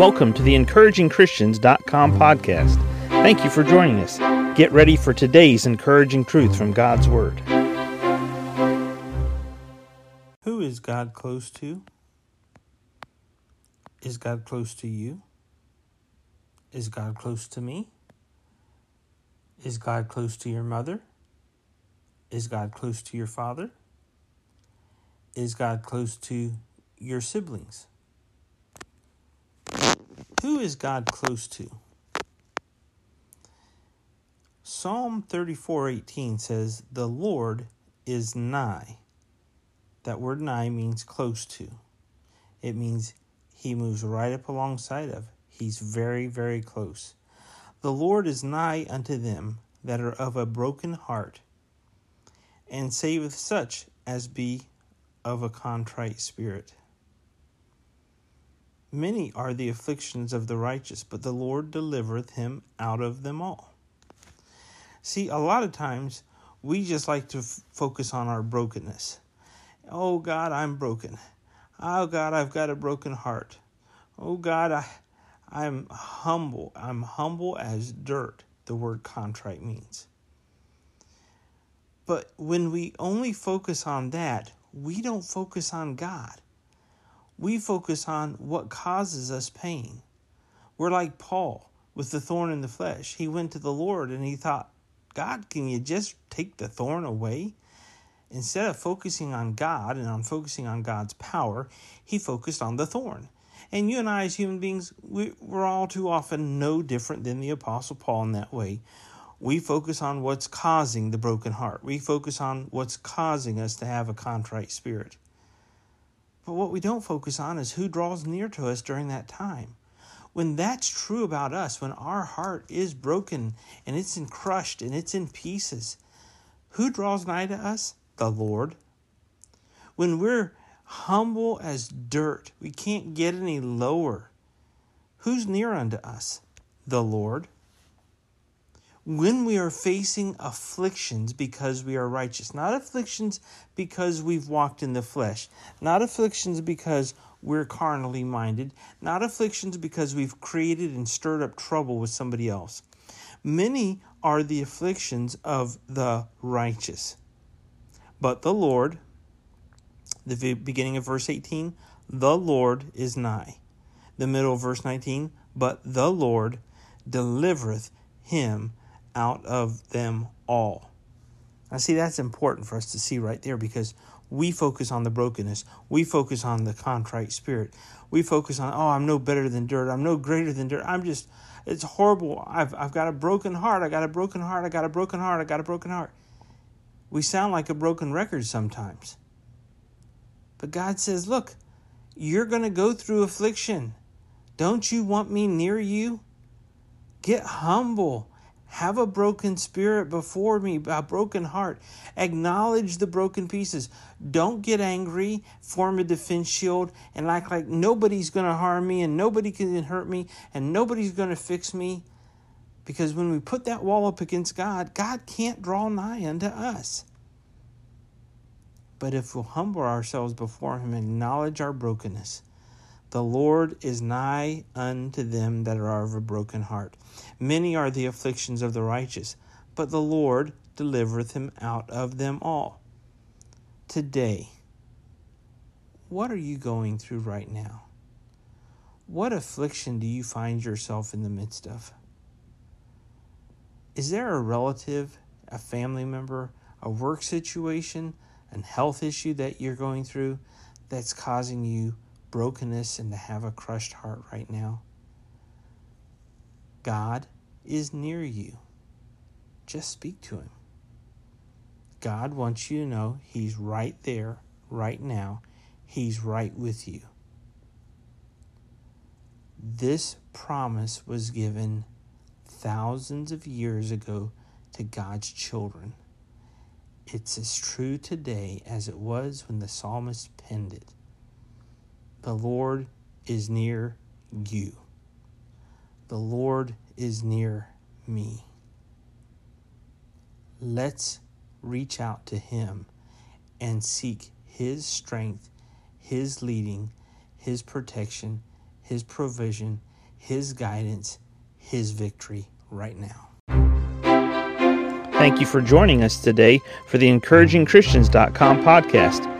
Welcome to the encouragingchristians.com podcast. Thank you for joining us. Get ready for today's encouraging truth from God's Word. Who is God close to? Is God close to you? Is God close to me? Is God close to your mother? Is God close to your father? Is God close to your siblings? Who is God close to? Psalm 34:18 says, "The Lord is nigh." That word nigh means close to. It means he moves right up alongside of. He's very, very close. The Lord is nigh unto them that are of a broken heart, and saveth such as be of a contrite spirit. Many are the afflictions of the righteous, but the Lord delivereth him out of them all. See, a lot of times we just like to f- focus on our brokenness. Oh God, I'm broken. Oh God, I've got a broken heart. Oh God, I, I'm humble. I'm humble as dirt, the word contrite means. But when we only focus on that, we don't focus on God. We focus on what causes us pain. We're like Paul with the thorn in the flesh. He went to the Lord and he thought, God, can you just take the thorn away? Instead of focusing on God and on focusing on God's power, he focused on the thorn. And you and I, as human beings, we, we're all too often no different than the Apostle Paul in that way. We focus on what's causing the broken heart. We focus on what's causing us to have a contrite spirit. But what we don't focus on is who draws near to us during that time. When that's true about us, when our heart is broken and it's in crushed and it's in pieces, who draws nigh to us? The Lord. When we're humble as dirt, we can't get any lower. Who's near unto us? The Lord when we are facing afflictions because we are righteous, not afflictions because we've walked in the flesh, not afflictions because we're carnally minded, not afflictions because we've created and stirred up trouble with somebody else. Many are the afflictions of the righteous. But the Lord, the beginning of verse 18, the Lord is nigh. The middle of verse 19, but the Lord delivereth him out of them all. Now, see, that's important for us to see right there because we focus on the brokenness. We focus on the contrite spirit. We focus on, oh, I'm no better than dirt. I'm no greater than dirt. I'm just, it's horrible. I've, I've got a broken heart. I got a broken heart. I got a broken heart. I got a broken heart. We sound like a broken record sometimes. But God says, look, you're going to go through affliction. Don't you want me near you? Get humble. Have a broken spirit before me, a broken heart. Acknowledge the broken pieces. Don't get angry, form a defense shield, and act like nobody's going to harm me and nobody can hurt me and nobody's going to fix me. Because when we put that wall up against God, God can't draw nigh unto us. But if we'll humble ourselves before Him, acknowledge our brokenness, the Lord is nigh unto them that are of a broken heart. Many are the afflictions of the righteous, but the Lord delivereth him out of them all. Today, what are you going through right now? What affliction do you find yourself in the midst of? Is there a relative, a family member, a work situation, a health issue that you're going through that's causing you brokenness and to have a crushed heart right now? God is near you. Just speak to Him. God wants you to know He's right there, right now. He's right with you. This promise was given thousands of years ago to God's children. It's as true today as it was when the psalmist penned it. The Lord is near you. The Lord is near me. Let's reach out to Him and seek His strength, His leading, His protection, His provision, His guidance, His victory right now. Thank you for joining us today for the encouragingchristians.com podcast.